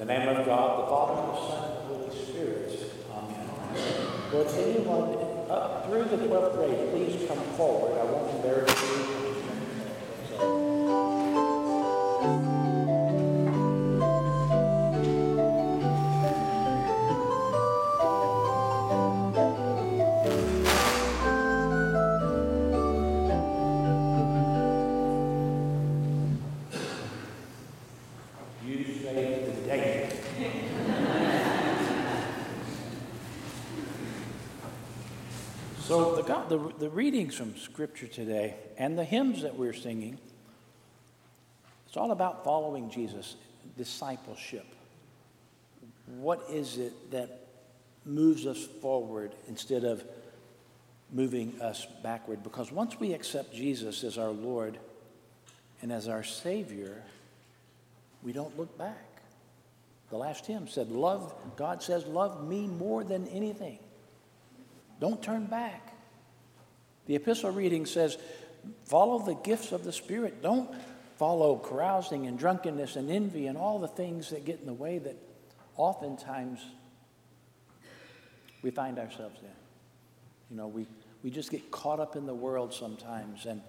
In the name of God, the Father, the Son, and the Holy Spirit. Amen. Would anyone up through the 12th grade please come forward? I won't embarrass you. You the, the, readings from Scripture today and the hymns that we're singing, it's all about following Jesus, discipleship. What is it that moves us forward instead of moving us backward? Because once we accept Jesus as our Lord and as our Savior, we don't look back. The last hymn said, Love, God says, love me more than anything. Don't turn back. The epistle reading says, follow the gifts of the Spirit. Don't follow carousing and drunkenness and envy and all the things that get in the way that oftentimes we find ourselves in. You know, we, we just get caught up in the world sometimes, and,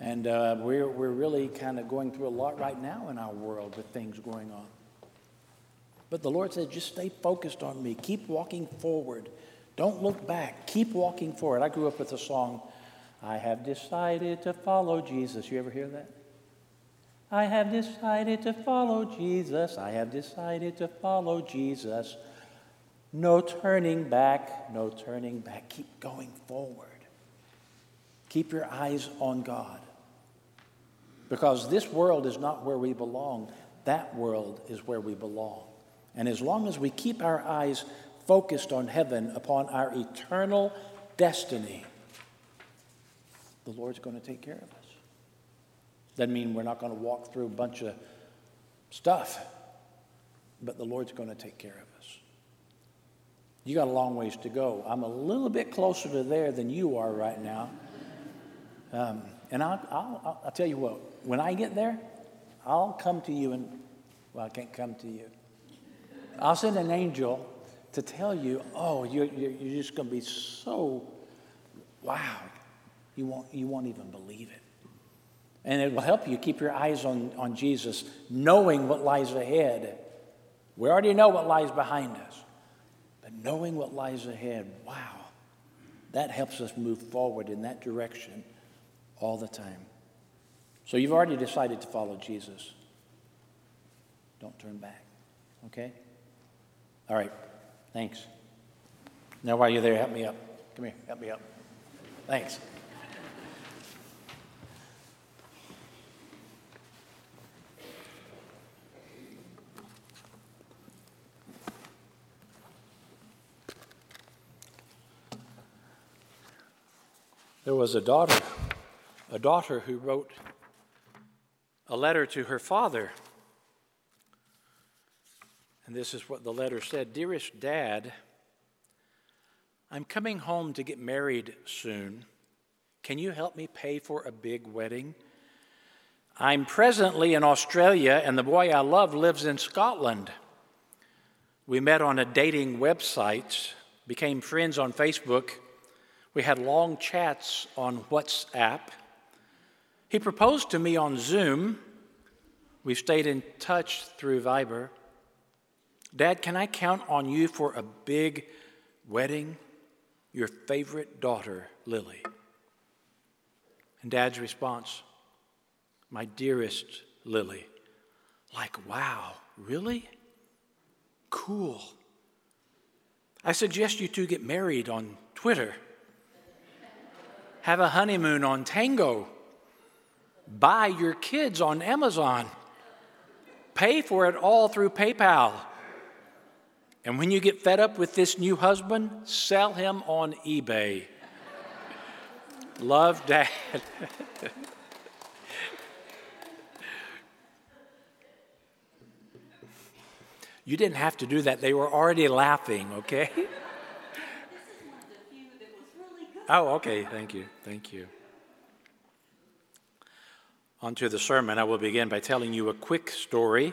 and uh, we're, we're really kind of going through a lot right now in our world with things going on. But the Lord says, just stay focused on me. Keep walking forward. Don't look back. Keep walking forward. I grew up with a song, I have decided to follow Jesus. You ever hear that? I have decided to follow Jesus. I have decided to follow Jesus. No turning back, no turning back. Keep going forward. Keep your eyes on God. Because this world is not where we belong, that world is where we belong. And as long as we keep our eyes focused on heaven, upon our eternal destiny, the Lord's going to take care of us. Doesn't mean we're not going to walk through a bunch of stuff, but the Lord's going to take care of us. You got a long ways to go. I'm a little bit closer to there than you are right now. Um, and I'll, I'll, I'll tell you what, when I get there, I'll come to you and, well, I can't come to you. I'll send an angel to tell you, oh, you're, you're, just going to be so, wow, you won't, you won't even believe it. And it will help you keep your eyes on, on Jesus, knowing what lies ahead. We already know what lies behind us, but knowing what lies ahead, wow, that helps us move forward in that direction all the time. So you've already decided to follow Jesus. Don't turn back, okay? All right, thanks. Now, while you're there, help me up. Come here, help me up. Thanks. There was a daughter, a daughter who wrote a letter to her father. And this is what the letter said Dearest Dad, I'm coming home to get married soon. Can you help me pay for a big wedding? I'm presently in Australia, and the boy I love lives in Scotland. We met on a dating website, became friends on Facebook. We had long chats on WhatsApp. He proposed to me on Zoom. We've stayed in touch through Viber. Dad, can I count on you for a big wedding? Your favorite daughter, Lily. And Dad's response, My dearest Lily. Like, wow, really? Cool. I suggest you two get married on Twitter. Have a honeymoon on Tango. Buy your kids on Amazon. Pay for it all through PayPal. And when you get fed up with this new husband, sell him on eBay. Love, Dad. you didn't have to do that. They were already laughing, okay? Oh, okay. Thank you. Thank you. On to the sermon. I will begin by telling you a quick story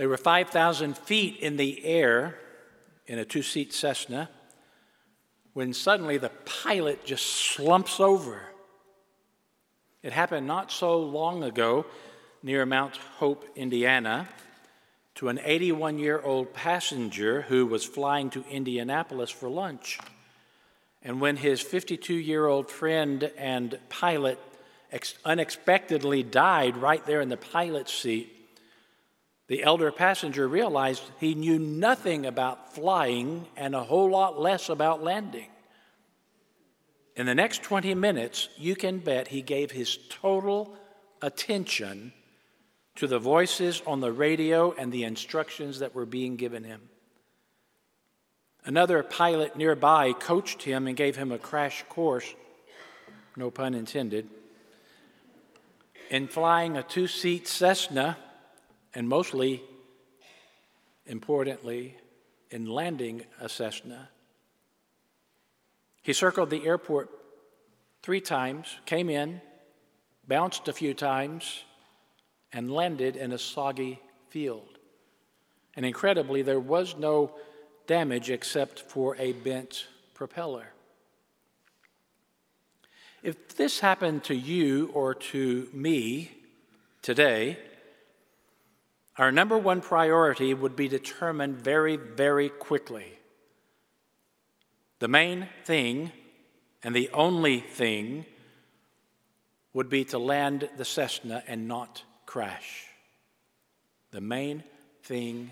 They were 5,000 feet in the air in a two seat Cessna when suddenly the pilot just slumps over. It happened not so long ago near Mount Hope, Indiana, to an 81 year old passenger who was flying to Indianapolis for lunch. And when his 52 year old friend and pilot unexpectedly died right there in the pilot's seat, the elder passenger realized he knew nothing about flying and a whole lot less about landing. In the next 20 minutes, you can bet he gave his total attention to the voices on the radio and the instructions that were being given him. Another pilot nearby coached him and gave him a crash course, no pun intended, in flying a two seat Cessna and mostly importantly, in landing a Cessna. He circled the airport three times, came in, bounced a few times, and landed in a soggy field. And incredibly, there was no damage except for a bent propeller. If this happened to you or to me today, our number one priority would be determined very, very quickly. The main thing and the only thing would be to land the Cessna and not crash. The main thing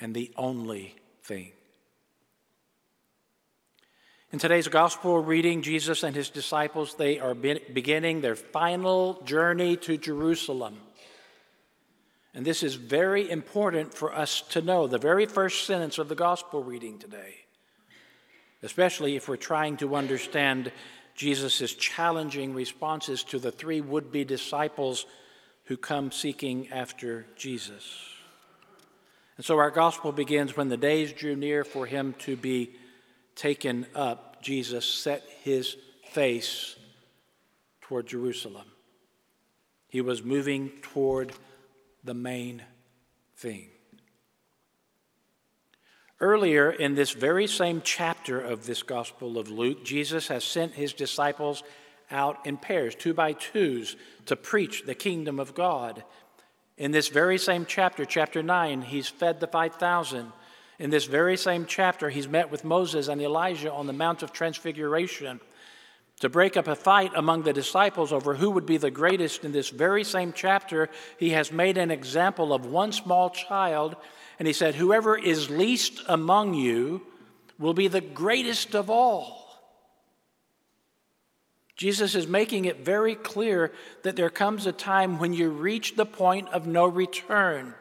and the only thing. In today's gospel reading, Jesus and his disciples, they are beginning their final journey to Jerusalem. And this is very important for us to know, the very first sentence of the gospel reading today, especially if we're trying to understand Jesus' challenging responses to the three would be disciples who come seeking after Jesus. And so our gospel begins when the days drew near for him to be taken up, Jesus set his face toward Jerusalem. He was moving toward the main thing. Earlier in this very same chapter of this Gospel of Luke, Jesus has sent his disciples out in pairs, two by twos, to preach the kingdom of God. In this very same chapter, chapter 9, he's fed the 5,000. In this very same chapter, he's met with Moses and Elijah on the Mount of Transfiguration to break up a fight among the disciples over who would be the greatest in this very same chapter, he has made an example of one small child, and he said, Whoever is least among you will be the greatest of all. Jesus is making it very clear that there comes a time when you reach the point of no return.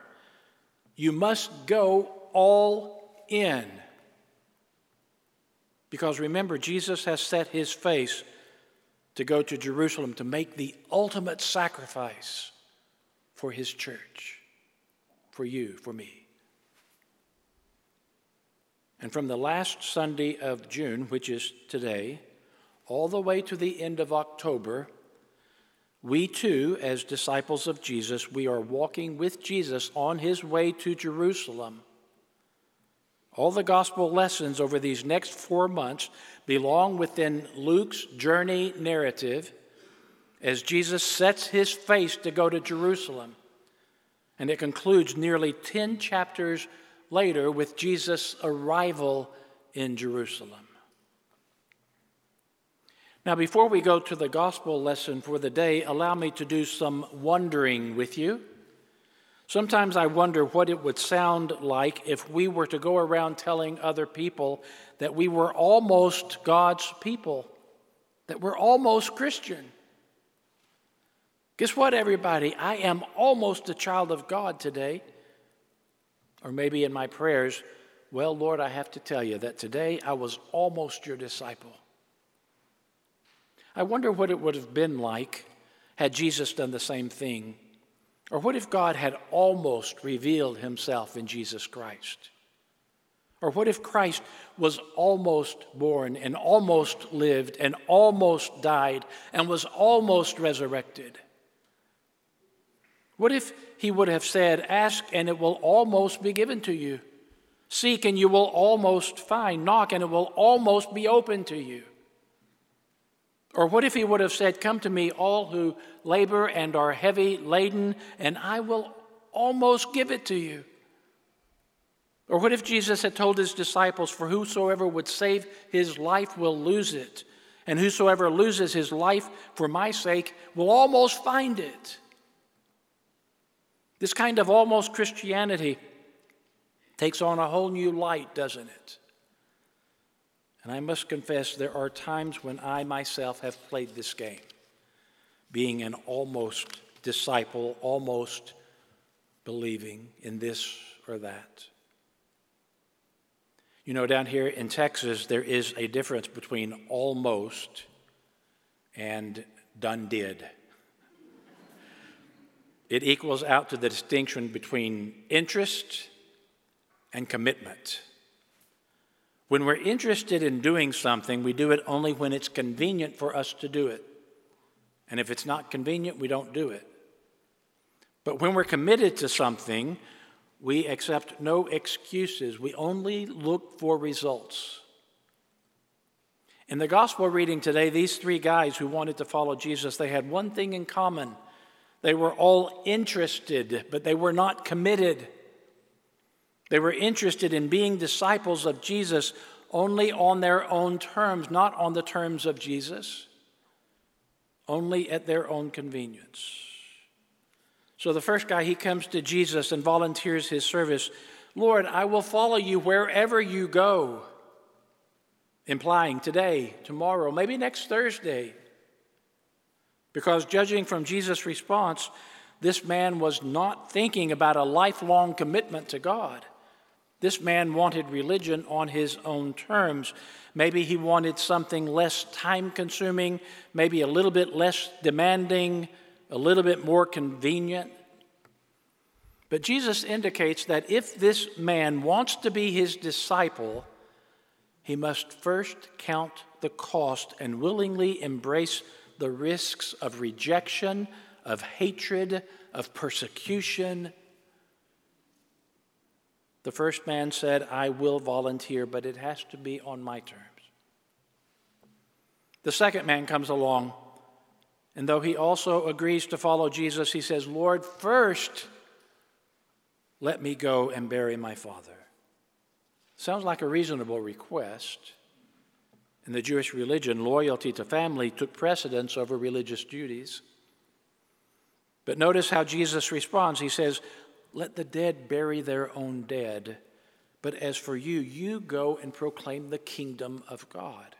You must go all in. Because remember, Jesus has set his face to go to Jerusalem to make the ultimate sacrifice for his church, for you, for me. And from the last Sunday of June, which is today, all the way to the end of October, we too, as disciples of Jesus, we are walking with Jesus on his way to Jerusalem all the gospel lessons over these next four months belong within Luke's journey narrative as Jesus sets his face to go to Jerusalem. And it concludes nearly 10 chapters later with Jesus' arrival in Jerusalem. Now, before we go to the gospel lesson for the day, allow me to do some wondering with you. Sometimes I wonder what it would sound like if we were to go around telling other people that we were almost God's people, that we're almost Christian. Guess what, everybody? I am almost a child of God today. Or maybe in my prayers, well, Lord, I have to tell you that today I was almost your disciple. I wonder what it would have been like had Jesus done the same thing or what if God had almost revealed himself in Jesus Christ? Or what if Christ was almost born and almost lived and almost died and was almost resurrected? What if he would have said, Ask and it will almost be given to you. Seek and you will almost find. Knock and it will almost be open to you. Or what if he would have said, Come to me, all who labor and are heavy laden, and I will almost give it to you? Or what if Jesus had told his disciples, For whosoever would save his life will lose it, and whosoever loses his life for my sake will almost find it? This kind of almost Christianity takes on a whole new light, doesn't it? And I must confess, there are times when I myself have played this game, being an almost disciple, almost believing in this or that. You know, down here in Texas, there is a difference between almost and done did. It equals out to the distinction between interest and commitment. When we're interested in doing something, we do it only when it's convenient for us to do it. And if it's not convenient, we don't do it. But when we're committed to something, we accept no excuses. We only look for results. In the gospel reading today, these three guys who wanted to follow Jesus, they had one thing in common. They were all interested, but they were not committed. They were interested in being disciples of Jesus only on their own terms, not on the terms of Jesus, only at their own convenience. So the first guy, he comes to Jesus and volunteers his service. Lord, I will follow you wherever you go. Implying today, tomorrow, maybe next Thursday. Because judging from Jesus' response, this man was not thinking about a lifelong commitment to God. This man wanted religion on his own terms. Maybe he wanted something less time consuming, maybe a little bit less demanding, a little bit more convenient. But Jesus indicates that if this man wants to be his disciple, he must first count the cost and willingly embrace the risks of rejection, of hatred, of persecution, the first man said, I will volunteer, but it has to be on my terms. The second man comes along, and though he also agrees to follow Jesus, he says, Lord, first let me go and bury my father. Sounds like a reasonable request. In the Jewish religion, loyalty to family took precedence over religious duties. But notice how Jesus responds. He says, let the dead bury their own dead. But as for you, you go and proclaim the kingdom of God.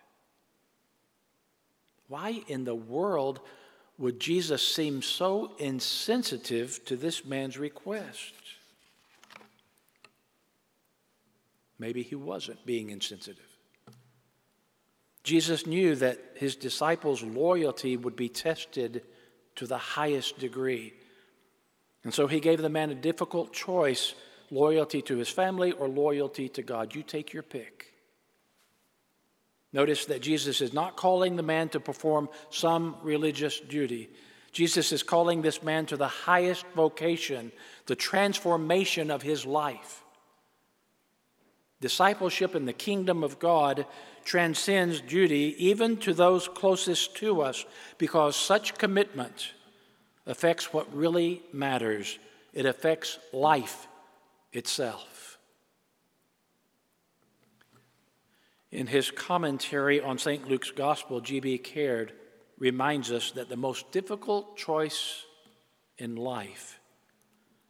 Why in the world would Jesus seem so insensitive to this man's request? Maybe he wasn't being insensitive. Jesus knew that his disciples' loyalty would be tested to the highest degree. And so he gave the man a difficult choice loyalty to his family or loyalty to God. You take your pick. Notice that Jesus is not calling the man to perform some religious duty. Jesus is calling this man to the highest vocation, the transformation of his life. Discipleship in the kingdom of God transcends duty even to those closest to us because such commitment affects what really matters. It affects life itself. In his commentary on St. Luke's Gospel, G.B. Caird reminds us that the most difficult choice in life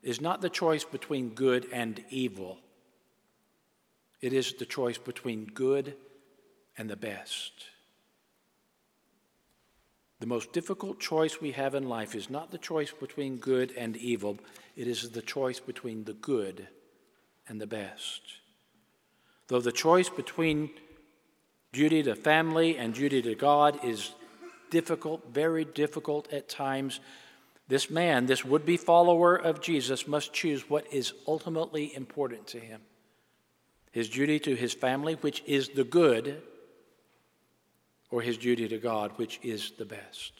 is not the choice between good and evil, it is the choice between good and the best. The most difficult choice we have in life is not the choice between good and evil, it is the choice between the good and the best. Though the choice between duty to family and duty to God is difficult, very difficult at times, this man, this would be follower of Jesus, must choose what is ultimately important to him his duty to his family, which is the good, or his duty to God, which is the best.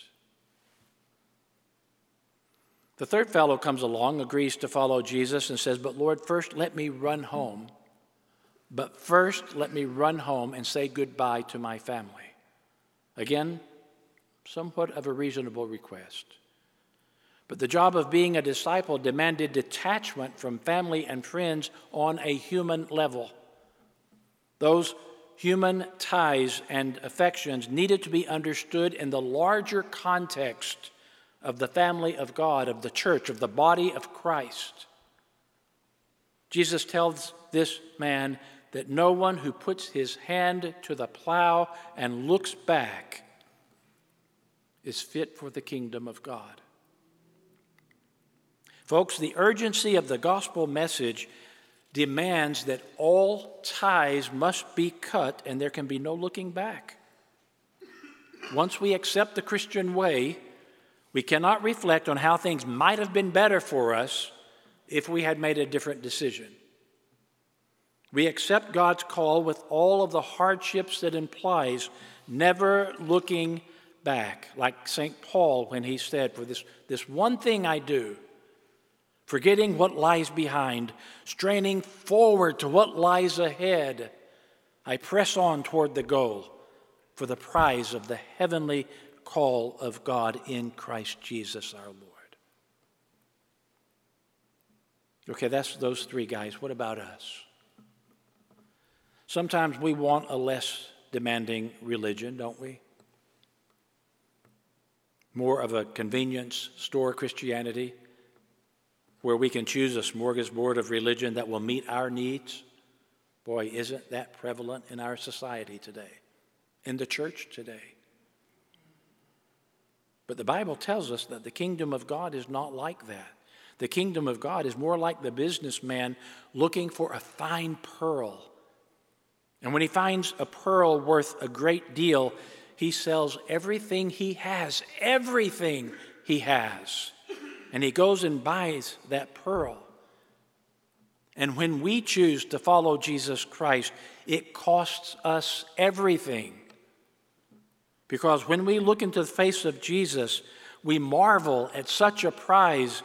The third fellow comes along, agrees to follow Jesus, and says, But Lord, first let me run home. But first let me run home and say goodbye to my family. Again, somewhat of a reasonable request. But the job of being a disciple demanded detachment from family and friends on a human level. Those human ties and affections needed to be understood in the larger context of the family of God, of the church, of the body of Christ. Jesus tells this man that no one who puts his hand to the plow and looks back is fit for the kingdom of God. Folks, the urgency of the gospel message demands that all ties must be cut and there can be no looking back. Once we accept the Christian way, we cannot reflect on how things might have been better for us if we had made a different decision. We accept God's call with all of the hardships that implies, never looking back, like St. Paul when he said, For this, this one thing I do, forgetting what lies behind, straining forward to what lies ahead. I press on toward the goal for the prize of the heavenly call of God in Christ Jesus our Lord. Okay, that's those three guys. What about us? Sometimes we want a less demanding religion, don't we? More of a convenience store Christianity where we can choose a smorgasbord of religion that will meet our needs. Boy, isn't that prevalent in our society today, in the church today? But the Bible tells us that the kingdom of God is not like that. The kingdom of God is more like the businessman looking for a fine pearl. And when he finds a pearl worth a great deal, he sells everything he has, everything he has and he goes and buys that pearl. And when we choose to follow Jesus Christ, it costs us everything. Because when we look into the face of Jesus, we marvel at such a prize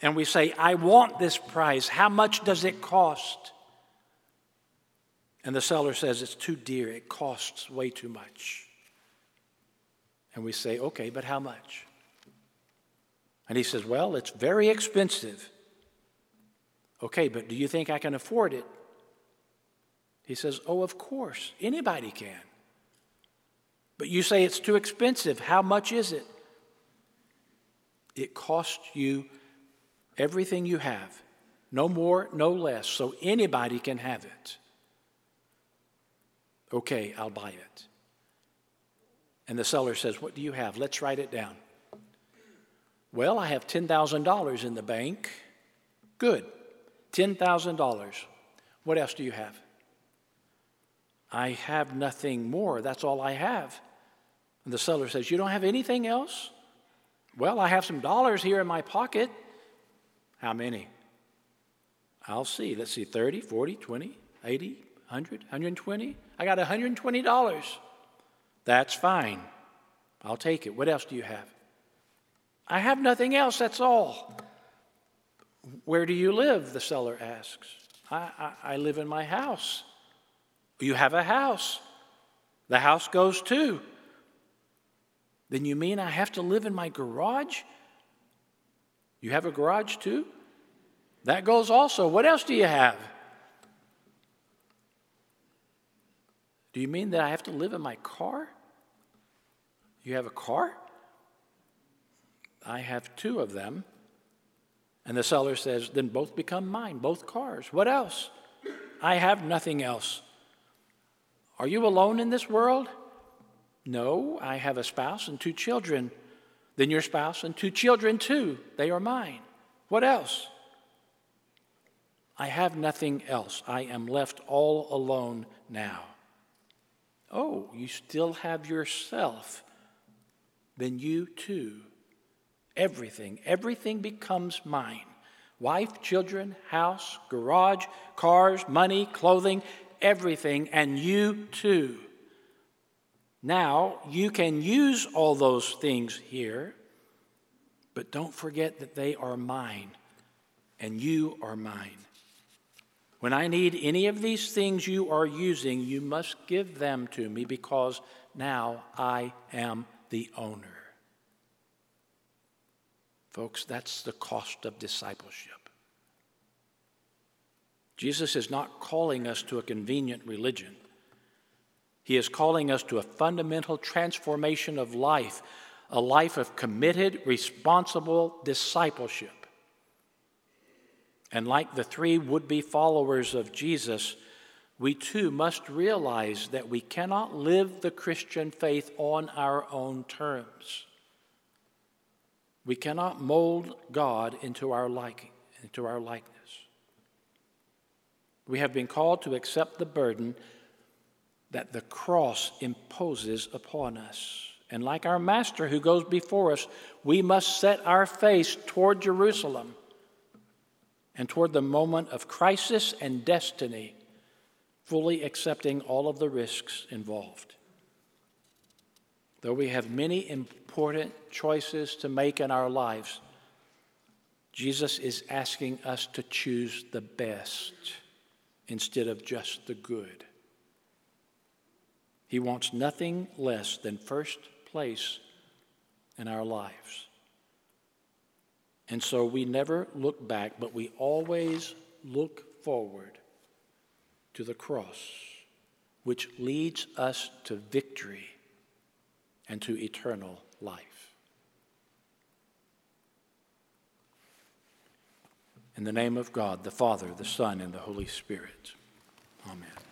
and we say, I want this prize. How much does it cost? And the seller says, It's too dear. It costs way too much. And we say, Okay, but how much? And he says, Well, it's very expensive. Okay, but do you think I can afford it? He says, Oh, of course, anybody can. But you say it's too expensive. How much is it? It costs you everything you have, no more, no less, so anybody can have it. Okay, I'll buy it. And the seller says, What do you have? Let's write it down. Well, I have $10,000 in the bank. Good. $10,000. What else do you have? I have nothing more. That's all I have. And the seller says, You don't have anything else? Well, I have some dollars here in my pocket. How many? I'll see. Let's see 30, 40, 20, 80, 100, 120. I got $120. That's fine. I'll take it. What else do you have? I have nothing else, that's all. Where do you live? The seller asks. I, I, I, live in my house. You have a house. The house goes too. Then you mean I have to live in my garage? You have a garage too? That goes also. What else do you have? Do you mean that I have to live in my car? You have a car? I have two of them. And the seller says, Then both become mine, both cars. What else? I have nothing else. Are you alone in this world? No, I have a spouse and two children. Then your spouse and two children too. They are mine. What else? I have nothing else. I am left all alone now. Oh, you still have yourself. Then you too Everything, everything becomes mine wife, children, house, garage, cars, money, clothing, everything, and you too. Now, you can use all those things here, But don't forget that they are mine and you are mine. When I need any of these things you are using, you must give them to me because now I am the owner. Folks, that's the cost of discipleship. Jesus is not calling us to a convenient religion. He is calling us to a fundamental transformation of life, a life of committed, responsible discipleship. And like the three would be followers of Jesus, we too must realize that we cannot live the Christian faith on our own terms. We cannot mold God into our liking, into our likeness. We have been called to accept the burden that the cross imposes upon us. And like our Master who goes before us, we must set our face toward Jerusalem and toward the moment of crisis and destiny, fully accepting all of the risks involved. Though we have many important choices to make in our lives, Jesus is asking us to choose the best instead of just the good. He wants nothing less than first place in our lives. And so we never look back, but we always look forward to the cross, which leads us to victory and to eternal life. In the name of God, the Father, the Son, and the Holy Spirit. Amen.